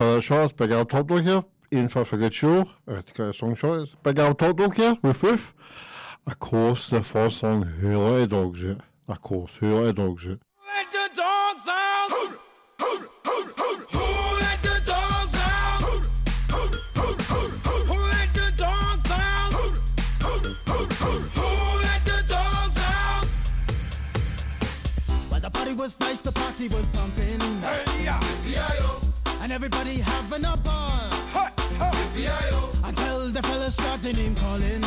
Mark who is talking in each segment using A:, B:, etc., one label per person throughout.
A: Uh, Charles, big out top dog here. In for a good show. I got a song short. Big out top dog here with Woof. Of course, the first song, Who Let the Dogs Out. Of course, Who Let the Dogs Out.
B: Let the dogs out. Who let the dogs out? Who let the dogs out? Who let the dogs out?
C: Well, the party was nice, the party was pumping,
B: Hey, yeah. B.I.O.
C: and everybody having a ball.
B: Ha, ha.
C: Until the fellas started name calling,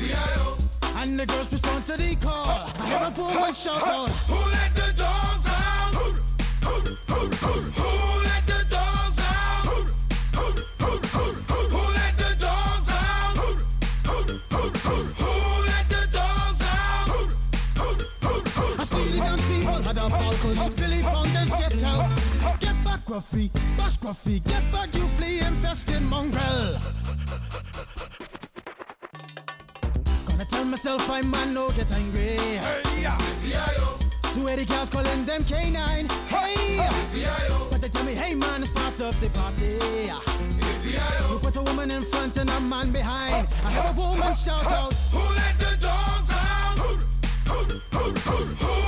B: B.I.O.
C: and the girls respond to the call. I hear a poor shout out.
B: Who let the dogs out? Who let the dogs
C: Gruffy. Bash Gruffy. Get back, you flea infested mongrel. Gonna tell myself I'm man no get angry.
B: Hey, yeah. B.I.O.
C: Two Eddie cars calling them K9. Hey!
B: B.I.O.
C: But they tell me, hey man, it's part of the party. You put a woman in front and a man behind. I heard a woman shout out.
B: Who let the dogs out? Who let the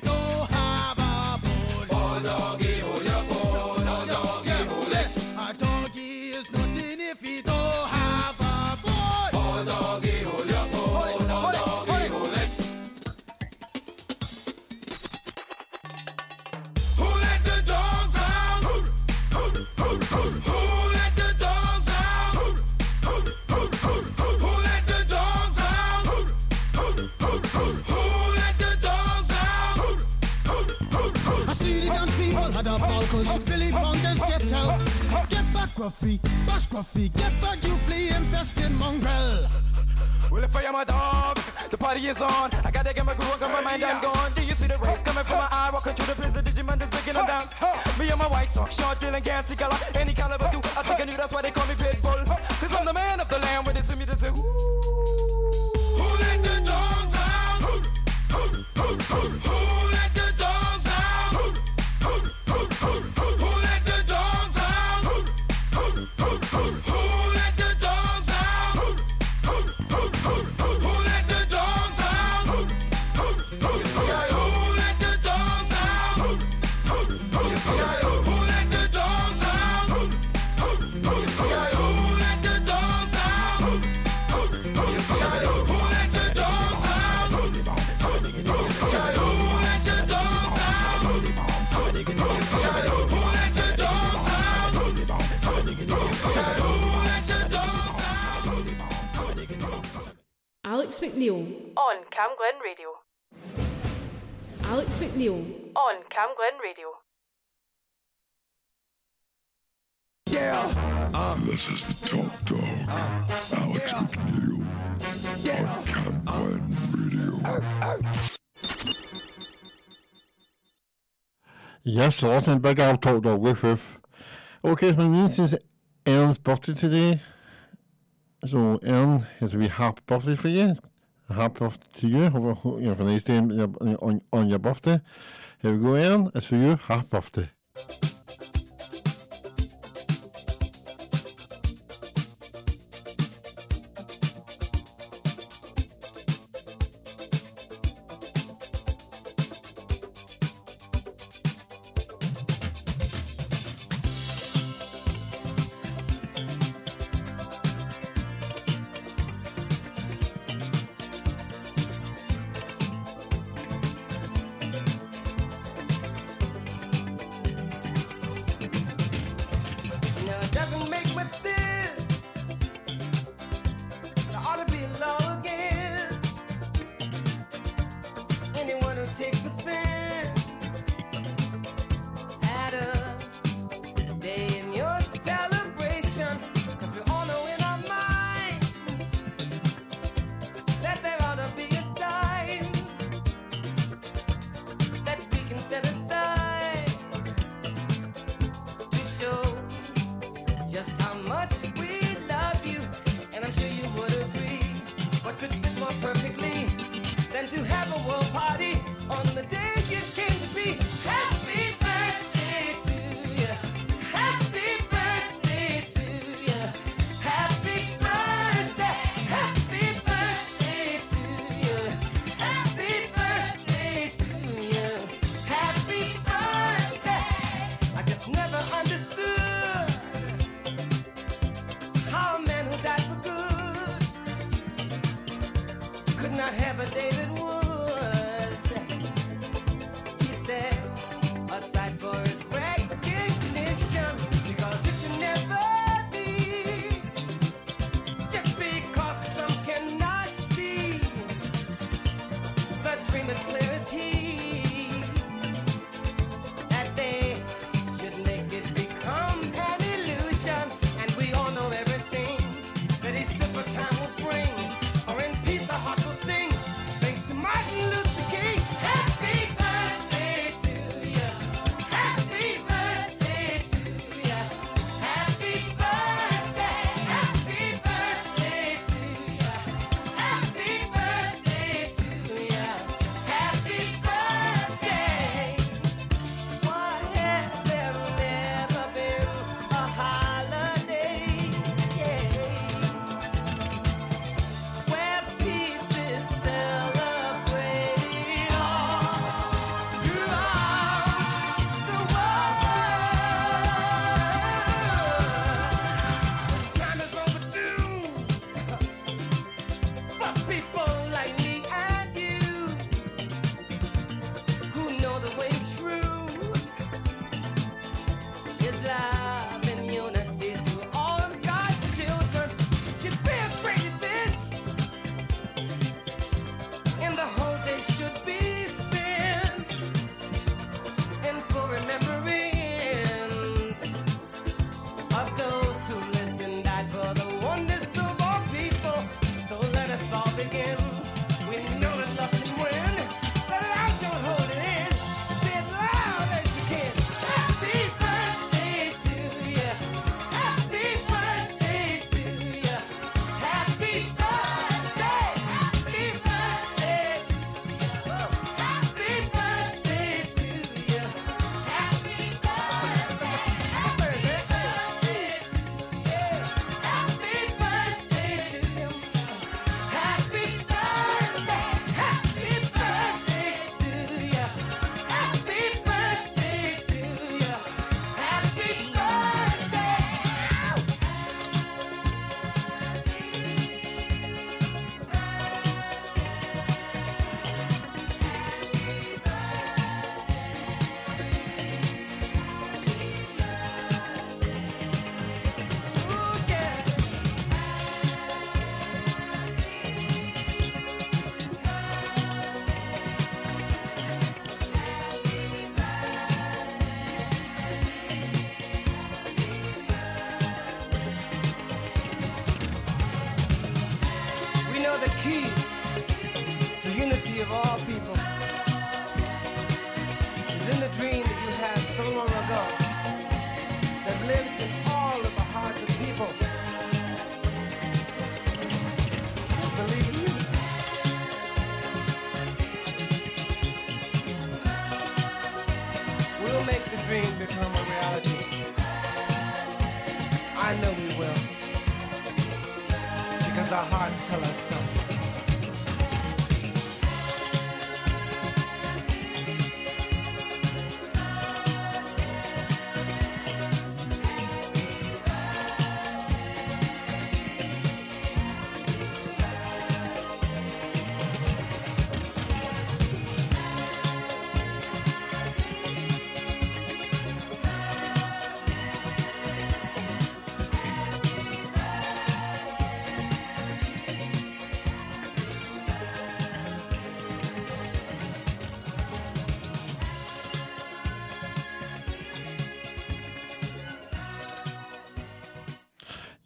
C: けど Gruffy. Bash Gruffy. Get back, you flea infested mongrel.
D: Well, if I am a dog, the party is on. I gotta get my groove on, got my mind, I'm gone. Do you see the rays coming from my eye? Walking through the prison, Digimon is breaking them down. Me and my white talk, short, and gassy color. Any caliber do, I think I knew that's why they call
A: Yes, a lot of big out top dog with Woof. Okay, so my niece is Erin's birthday today. So, Erin, it's a wee happy birthday for you. A happy birthday to you. Have a, you have a nice day on your, on, on your birthday. Here we go, Erin. It's for you. Happy birthday.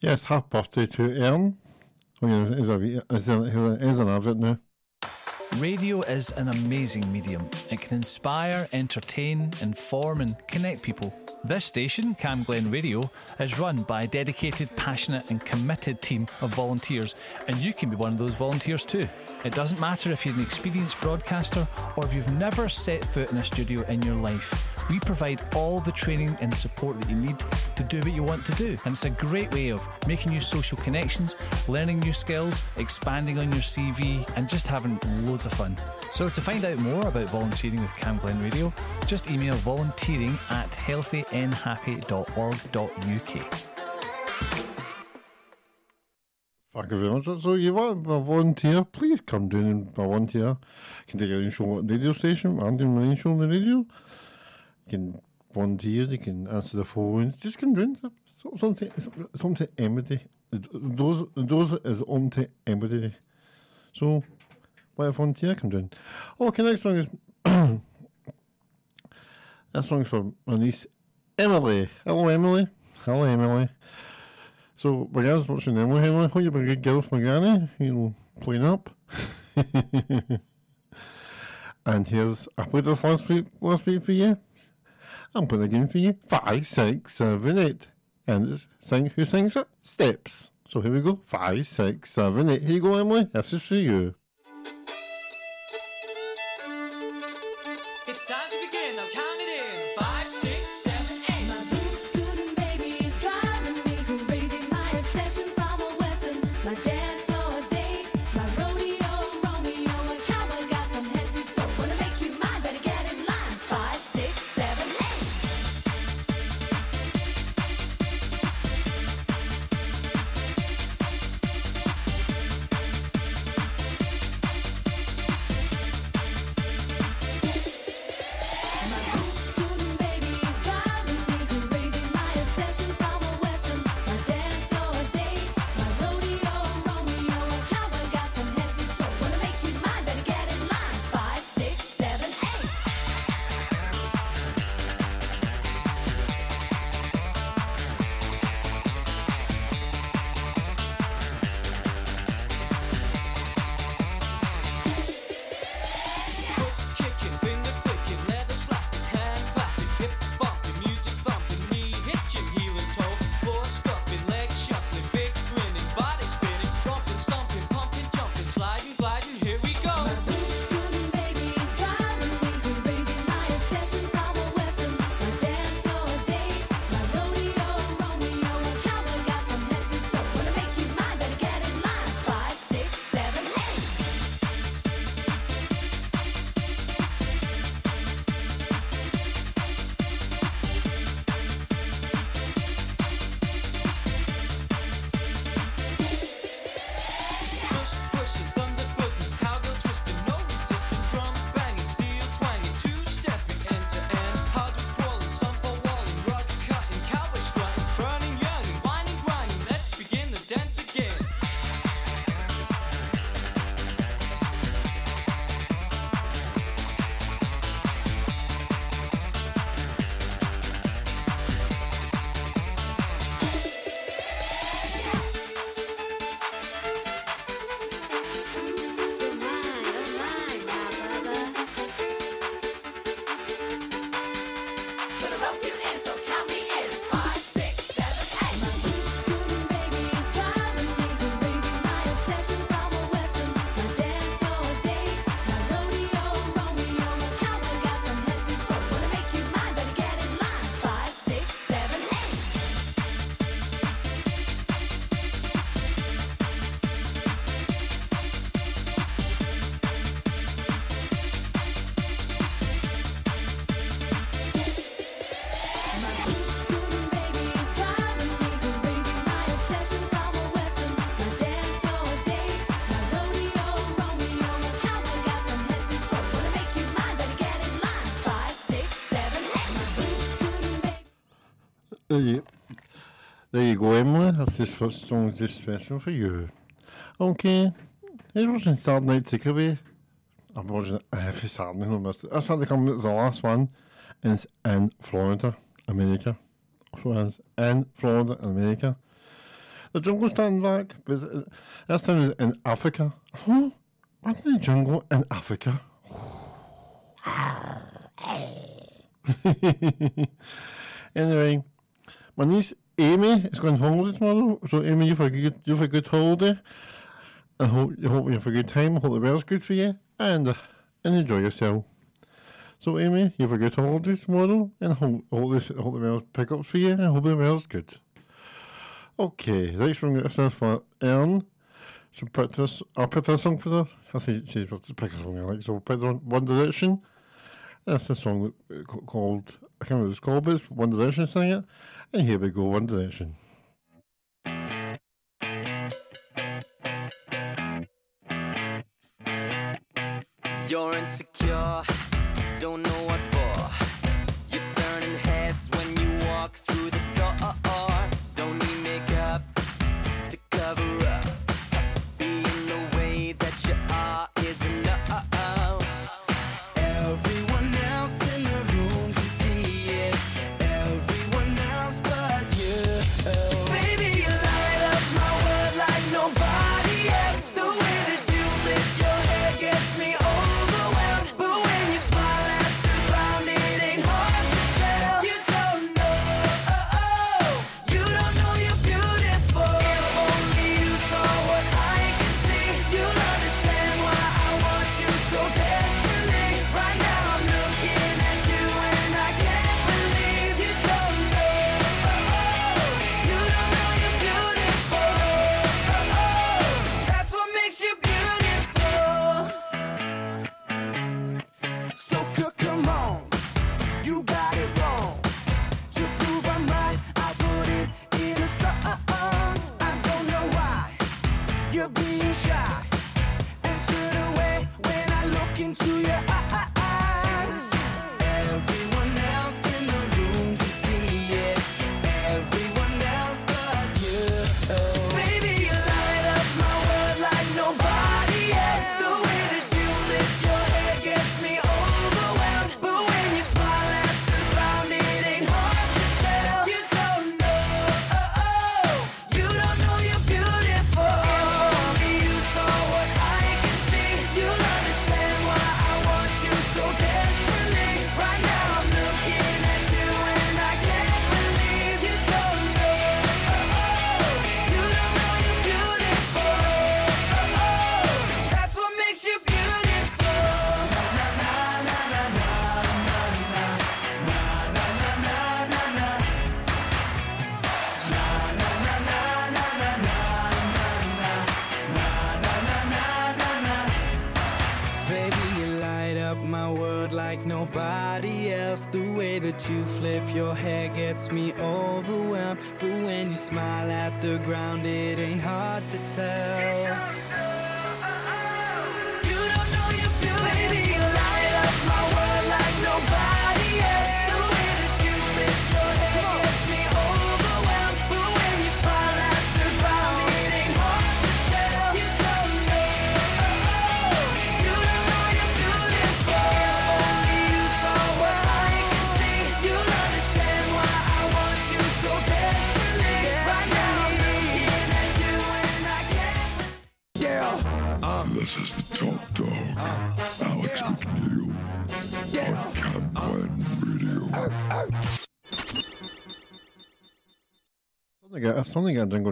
A: Yes, happy birthday to Ern. Oh, yeah, is, a, a, an advert now.
E: Radio is an amazing medium. It can inspire, entertain, inform, and connect people. This station, Camglen Radio, is run by a dedicated, passionate, and committed team of volunteers, and you can be one of those volunteers too. It doesn't matter if you're an experienced broadcaster or if you've never set foot in a studio in your life. We provide all the training and support that you need to do what you want to do. And it's a great way of making new social connections, learning new skills, expanding on your CV, and just having loads of fun. So, to find out more about volunteering with Camglen Radio, just email volunteering at healthynhappy.org.uk.
F: Thank you very much. So you want a volunteer, please come down and volunteer. You can take the radio station, I'm own show on the radio. Can volunteer, you can answer the phone, just come down. Something, something everybody. Those, those is on to everybody. So, let a volunteer come down. Okay, next song is, that song's for my niece, Emily. Hello, Emily. Hello, Emily. So, my guys watching Emily Emily, how you been a good girl for my granny? You know, playing up. and here's, I played this last week, last week for you. I'm playing again for you. Five, six, seven, eight. And it's sing, who sings it? Steps. So here we go. Five, six, seven, eight. Here you go, Emily. This is for you. There you go, Emily. That's this first song, just special for you. Okay, here's watching Saturday Night Takeaway. Watching it every Saturday, no missed it. That's how they come, it's the last one. And it's in Florida, America. France, in Florida, America. The jungle's standing back, but uh, this time is in Africa. Huh? What's the jungle in Africa?
A: Anyway, my niece Amy is going holiday tomorrow. So Amy, you've a good, you've a good holiday. I hope you hope you have a good time. I Hope the weather's good for you, and uh, and enjoy yourself. So Amy, you have a good holiday tomorrow, and hope hope, this, hope the weather's pick up for you, and hope the weather's good. Okay, next one this is for Ern. So put this, I'll put this song for her. I think she's got to pick a song I like, so we'll put on One Direction. That's a song called, I can't remember what it's called, but it's One Direction sang it. And here we go, One Direction.
G: You're insecure,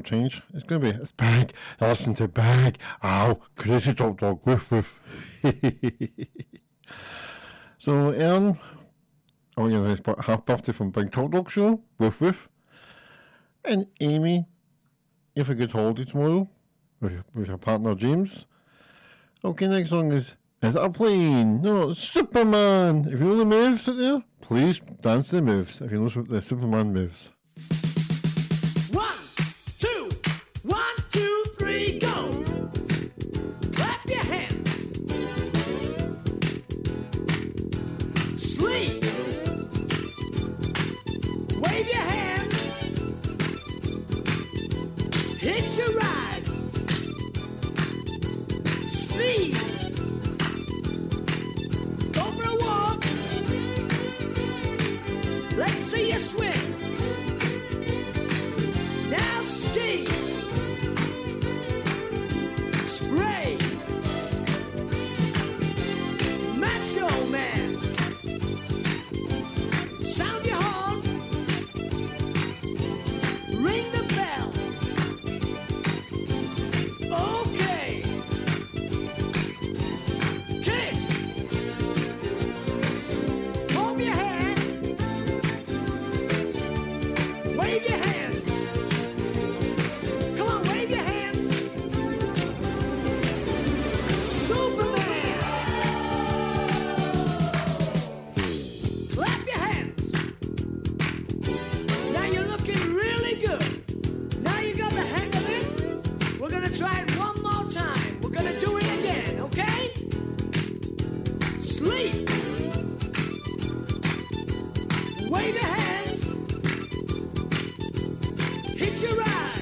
A: change. It's going to be, it's bag. Listen to bag. Ow, crazy top dog. Woof, woof. so, Ern, oh, you know, it's about half birthday from Big Top Dog Show. Woof, woof. And Amy, you have a good holiday tomorrow with, your- with your partner James. Okay, next song is Is It a Plane? No, Superman. If you know the moves out there, please dance the moves. If you know the Superman moves.
C: Swim.
H: Picture right.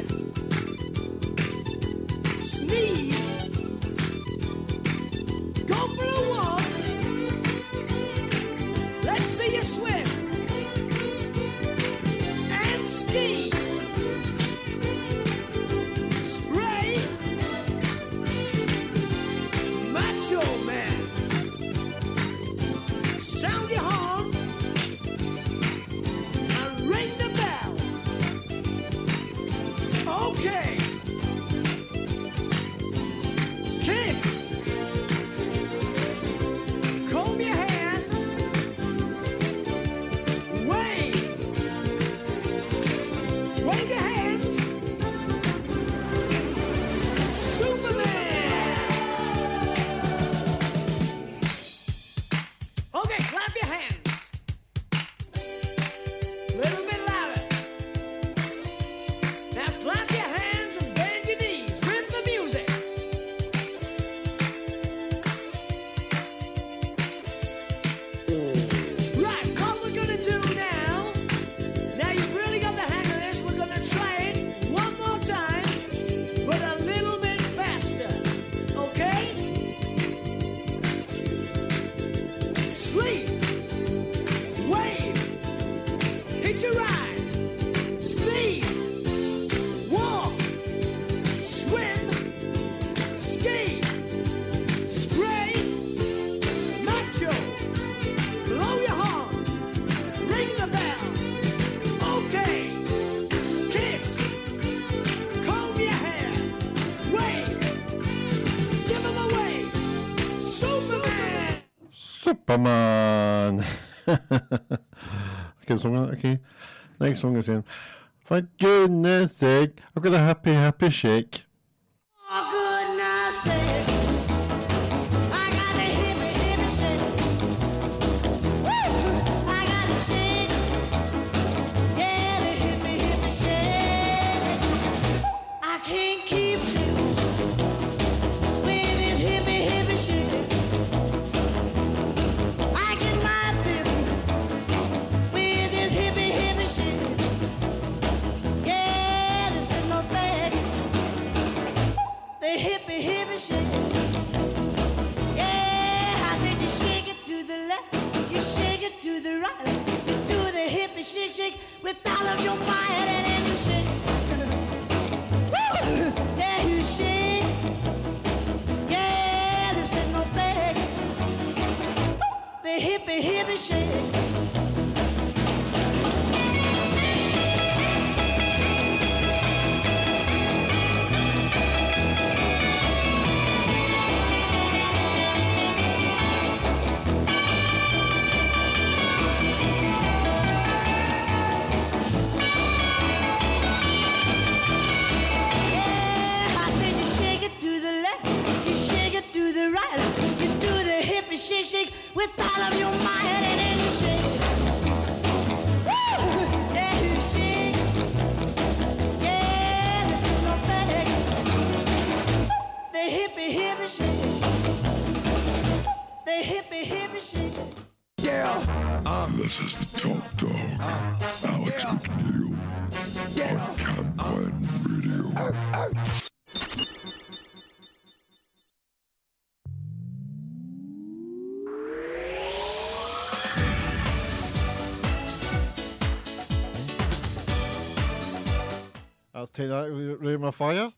H: Superman.
A: okay, song okay. Next song is in. For goodness sake, I've got a happy, happy shake.
I: For goodness sake. the right. You do the hippie shake shake with all of your might and then you shake. Woo! Yeah, you shake. Yeah, no. The hippie hippie shake. shake, shake with all of your might and then you shake. Shake. Yeah, um,
J: this is. The top Dog. Uh, Alex yeah. McNeil yeah. on Cat uh, Radio.
A: Uh, take that
K: room of
L: fire?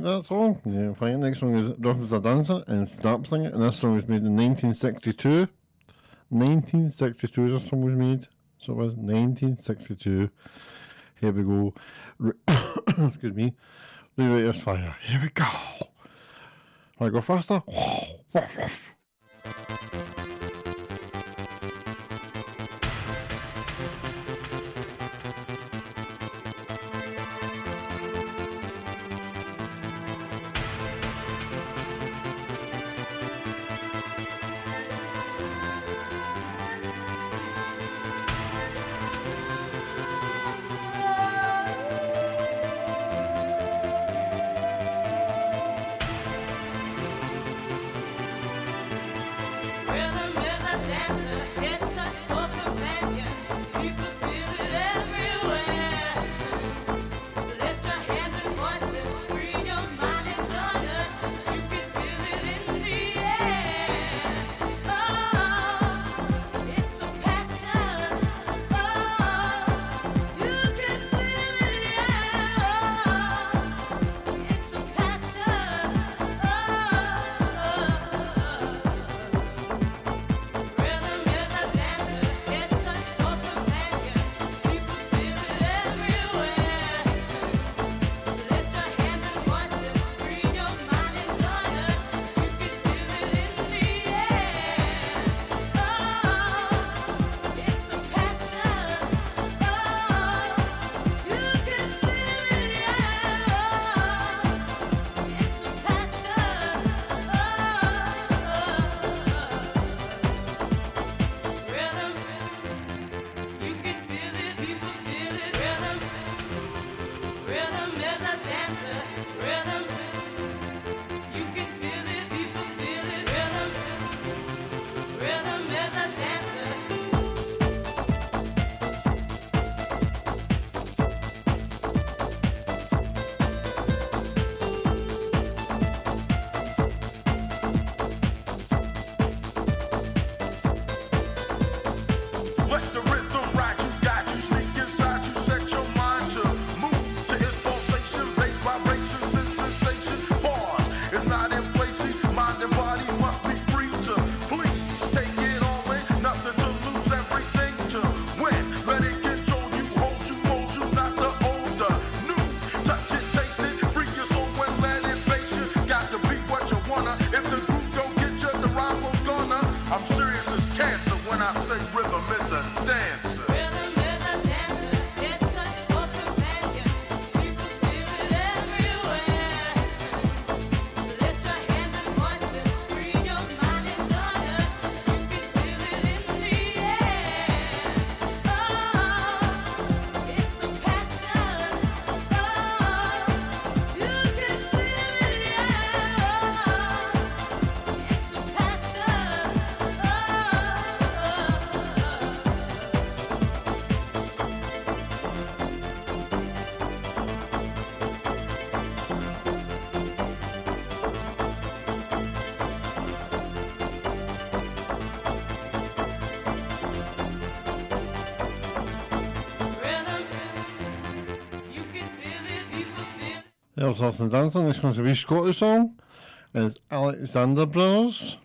L: like that song? Yeah, fine. Next song is Rock a Dancer and Stop Singing. And this song was made in 1962. 1962 this song was made. So it was 1962. Here we go. Excuse me. Rewriters Fire. Here we go. I go faster?
A: That
L: was Austin Dancer. Next one's a wee Scottish song. It's Alexander Brothers.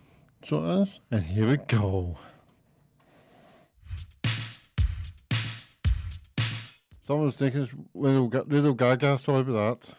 L: So it is. And here we go. Someone's taking Little Gaga. Sorry about that.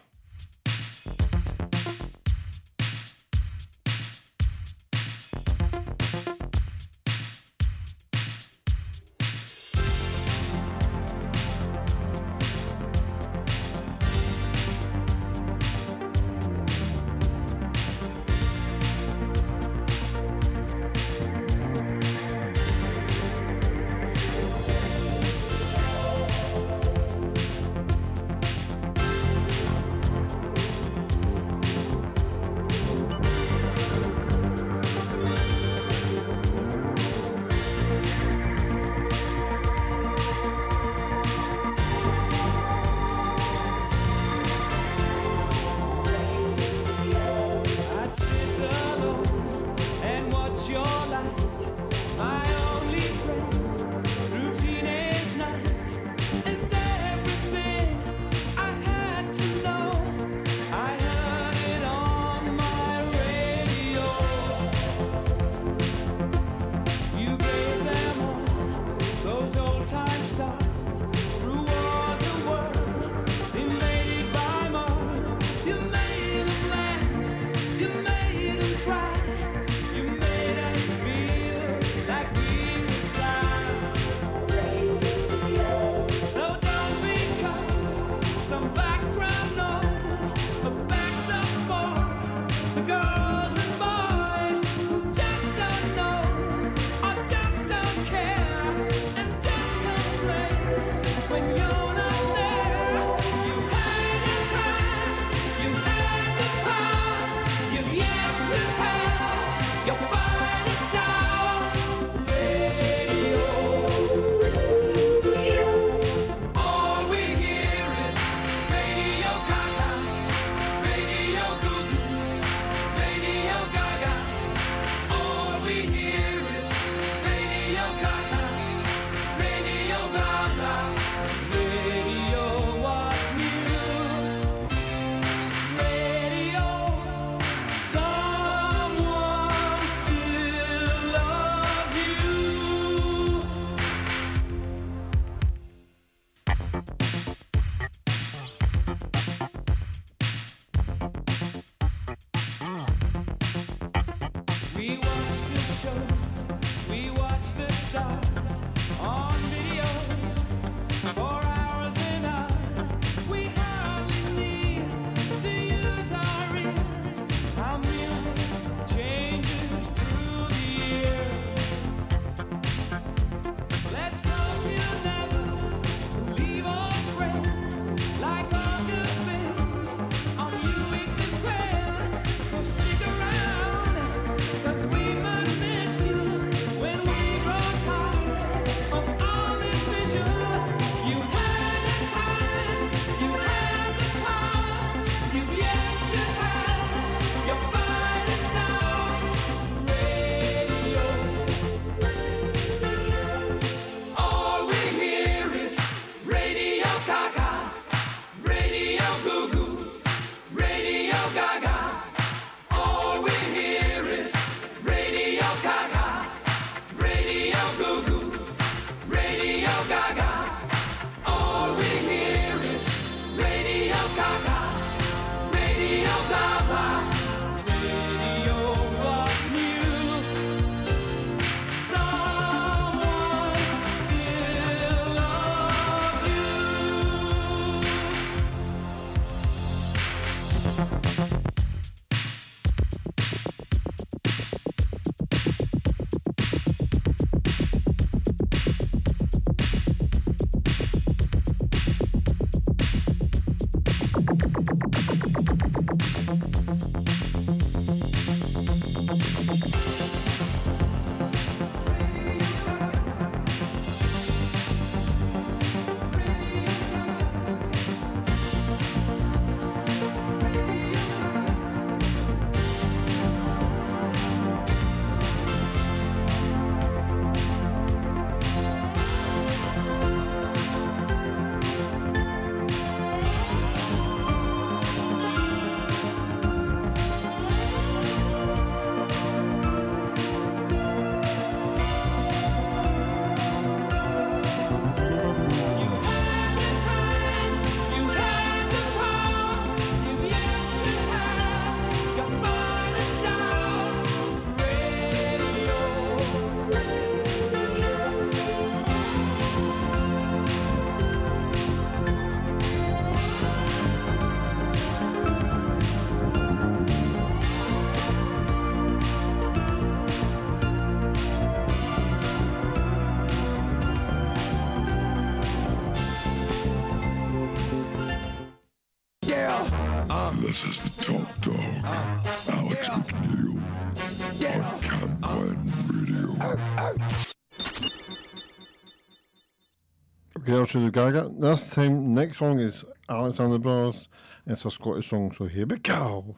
G: You Gaga.
J: This
A: time, next song is Alexander Brothers. It's a Scottish song, so here we go.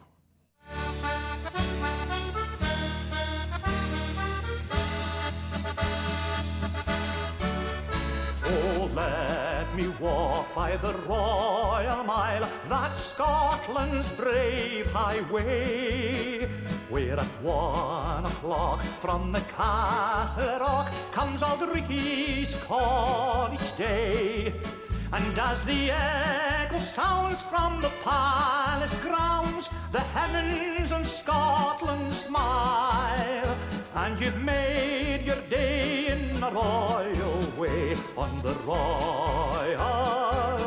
M: By the Royal Mile, that's Scotland's brave highway. Where at one o'clock from the Castle Rock comes Auld Reekie's call each day. And as the echo sounds from the palace grounds, the heavens and Scotland smile. And you've made your day a royal way on the Royal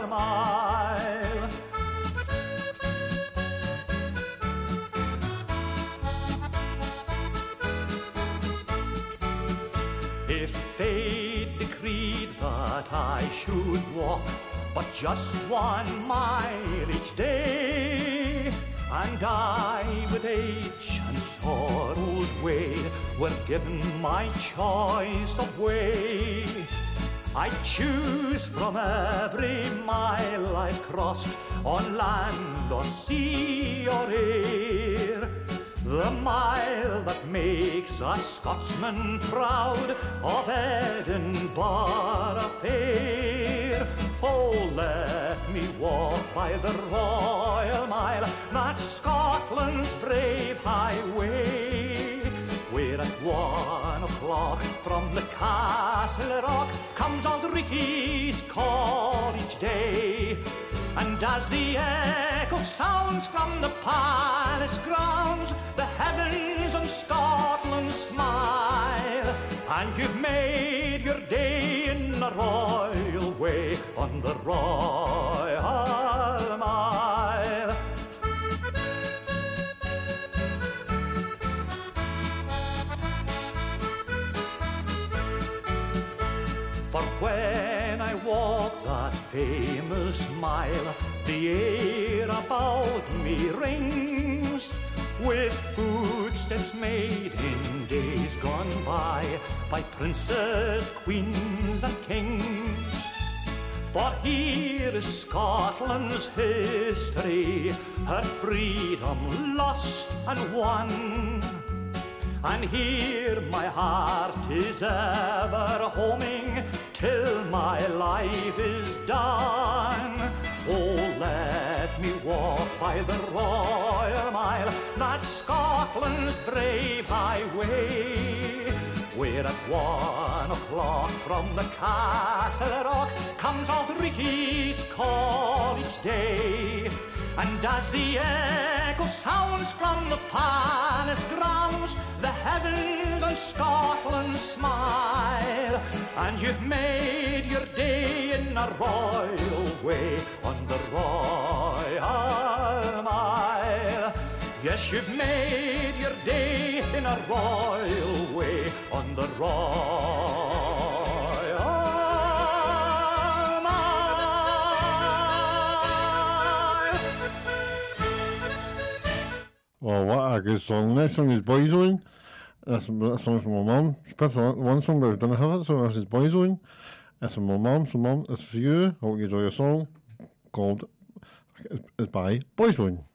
M: Mile. If fate decreed that I should walk but just one mile each day, and I with age and sorrow's weight were given my choice of way, I choose from every mile I've crossed on land or sea or air. The mile that makes a Scotsman proud of Edinburgh Fair. Oh, let me walk by the Royal Mile, that's Scotland's brave highway. Where at one o'clock from the Castle Rock comes Auld Reekie's call each day. And as the echo sounds from the palace grounds, the heavens and Scotland And on the Royal Mile. For when I walk that famous mile, the air about me rings with footsteps made in days gone by by princes, queens, and kings. For here is Scotland's history, her freedom lost and won. And here my heart is ever homing till my life is done. Oh, let me walk by the Royal Mile, that's Scotland's brave highway. Where at one o'clock from the Castle Rock comes Auld Reekie's call each day. And as the echo sounds from the palace grounds, the heavens and Scotland smile. And you've made your day in a royal way on the Royal Mile. Yes, you've made your day in a royal way on the Royal Mile.
A: Well, what a good song. Next song is Boyzone. That's, that's song from my mum. She one song, but I didn't have it, so this is Boyzone. That's from my mum, so mum, it's for you. I hope you enjoy your song called it's by
K: Boyzone.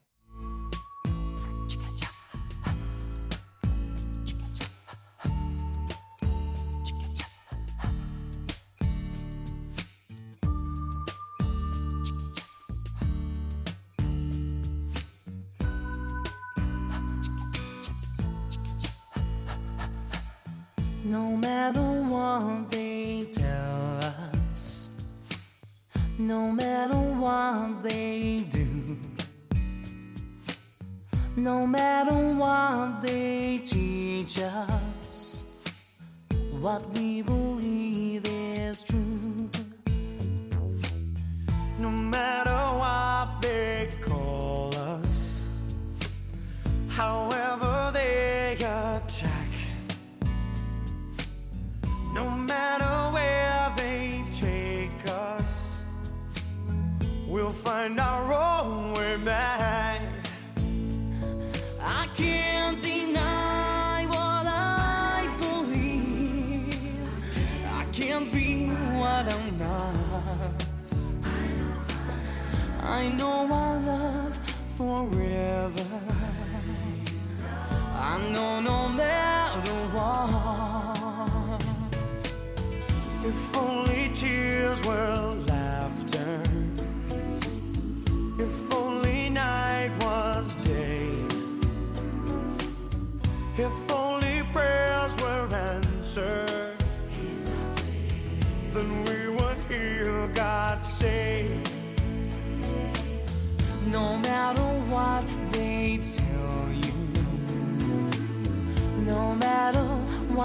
K: I know our love forever. I know no matter what. If only tears were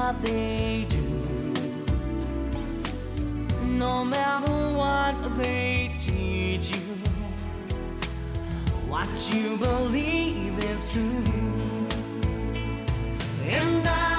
K: what they do. No matter what they teach you, what you believe is true. And I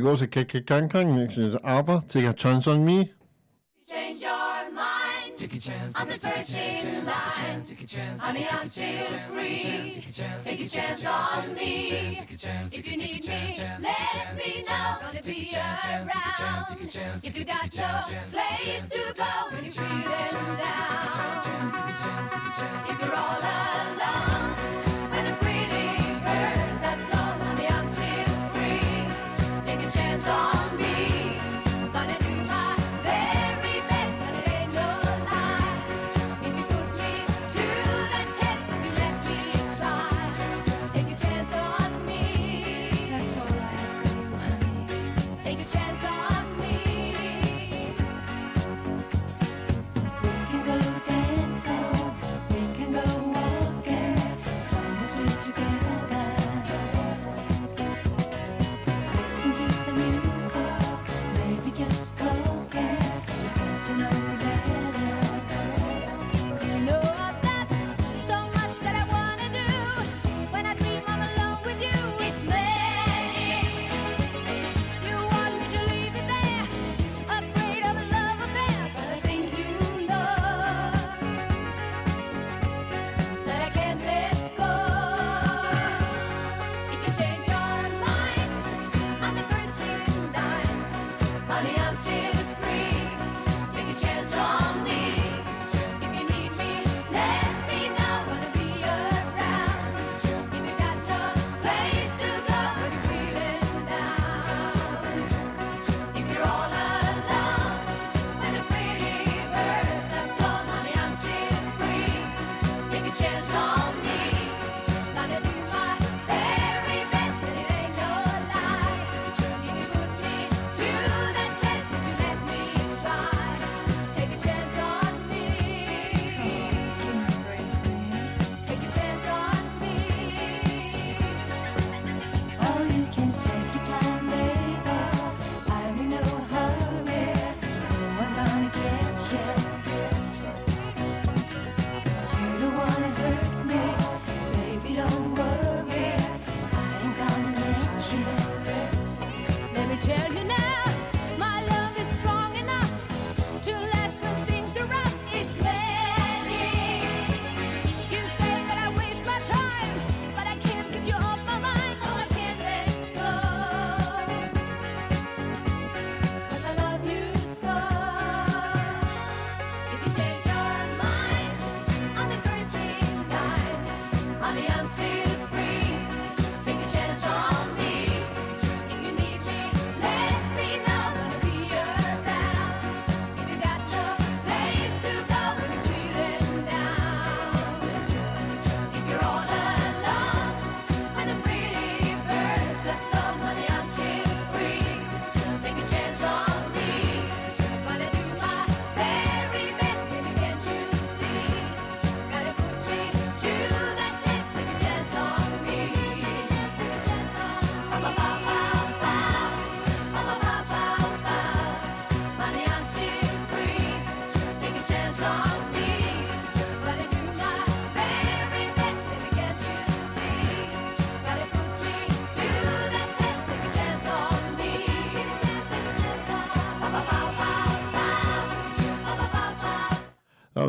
A: die große Keke Kankan, nächstes Abba, Take a Chance on Me.
F: Change your mind.
N: Take a chance.
F: I'm the first in line. Honey, I'm still free. Take a chance on me. If you need me, let me know. Gonna be around. If you got no place to go when you're feeling down. If you're all alone.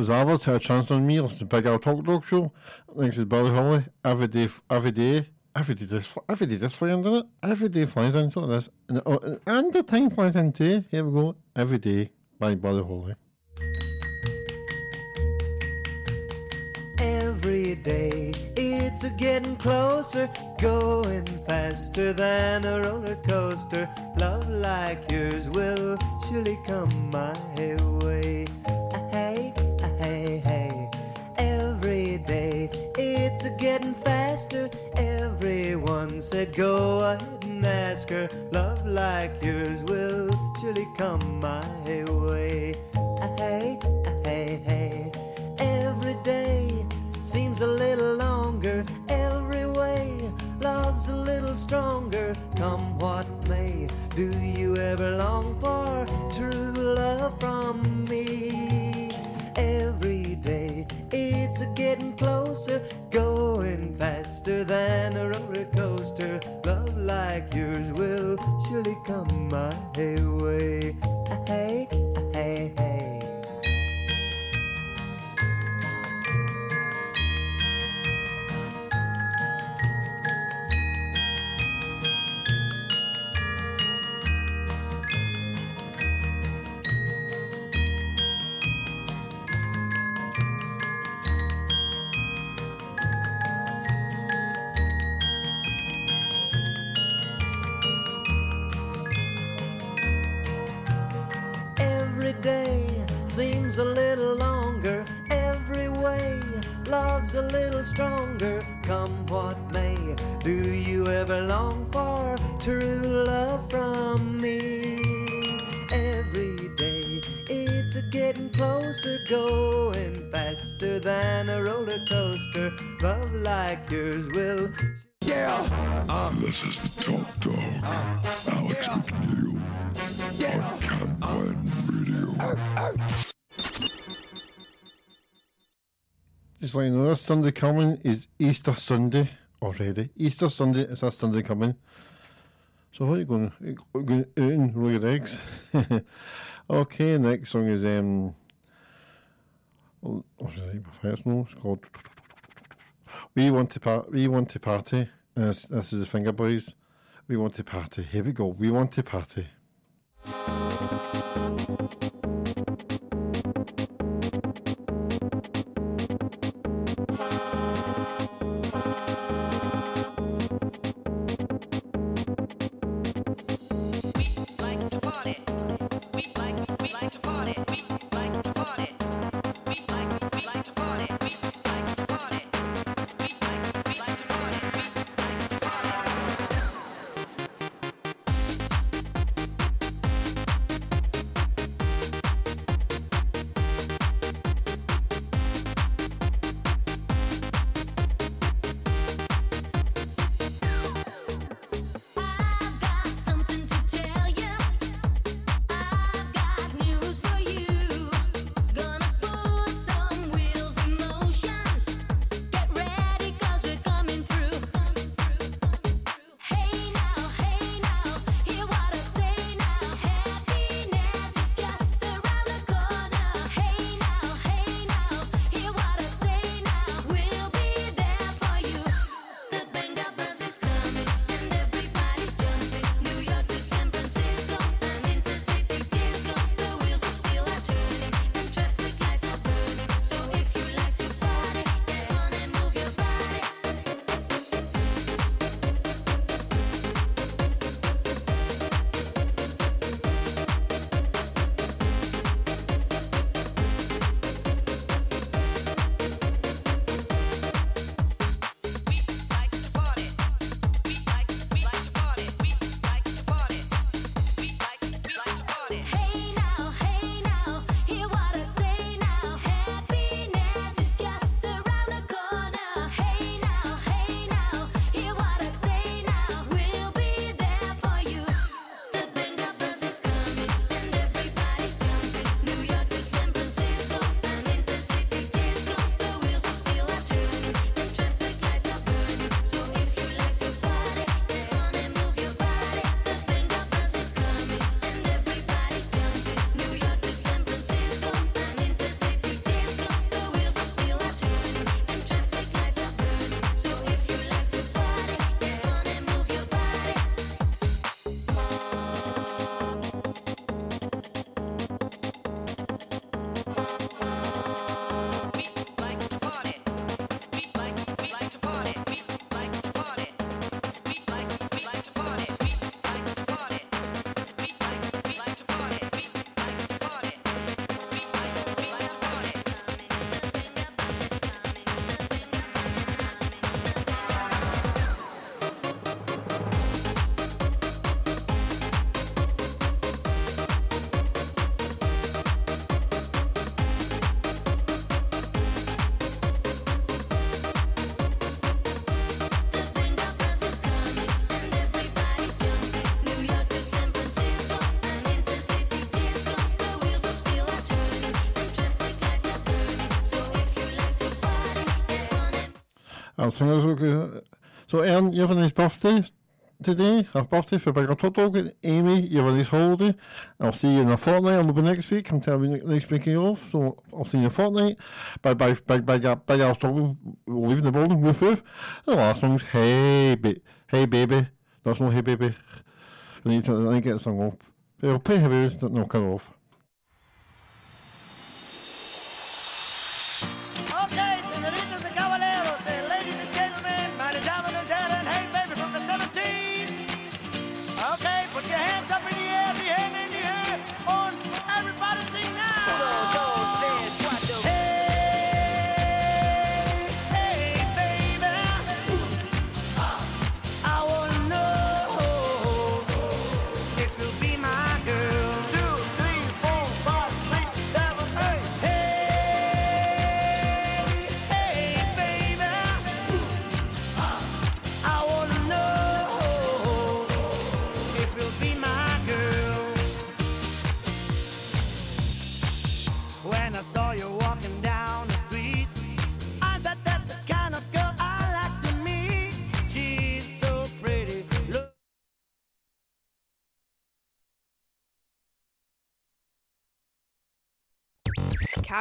F: was Albert to a chance on me, listen to
A: Big Al talk dog show. Thanks to Buddy Holly. Every day, every day, every day this, every day this flies into it. Every day flies into like this. And, oh, and the time flies into Here we go. Every day by Buddy Holly.
O: Every day it's a getting closer, going faster than a roller coaster. Love like yours will surely come my way. kids are getting faster. Everyone said, Go ahead and ask her. Love like yours will surely come my way. Hey, hey, hey. Every day seems a little longer. Every way love's a little stronger. Come what may, do you ever long for true love from me? Every day it's a getting closer, going faster than a roller coaster. Love like yours will surely come my way. Ah, ah, hey, hey, hey. A little stronger, come what may. Do you ever long for true love from me? Every day it's a getting closer, going faster than a roller coaster. Love like yours will. Yeah.
J: I'm this is the Top Dog, ah. Alex McNeil,
F: Just like you know, this Sunday coming is Easter Sunday already. Easter Sunday is that Sunday coming. So how are you going? You going and roll your eggs? okay, next song is um. oh? No, it's called. We want to par- We want to party. This, this is the Vengaboys. We want to party. Here we go. We want to party. I'll sing us okay. So, Aaron, you have a nice birthday today. Happy birthday for Big Top Dog. And Amy, you have a nice holiday. I'll see you in a fortnight. I'll be next week. I'm telling you next week you're off. So, I'll see you in a fortnight. Bye bye, big, big, big, big Al Struggle leaving the building. Woof woof. The last song's Hey, ba- hey Baby. That's not Hey Baby. I need to, I need to get the song off. I'll play Hey Baby, no, cut it off.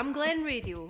P: Camglen Radio.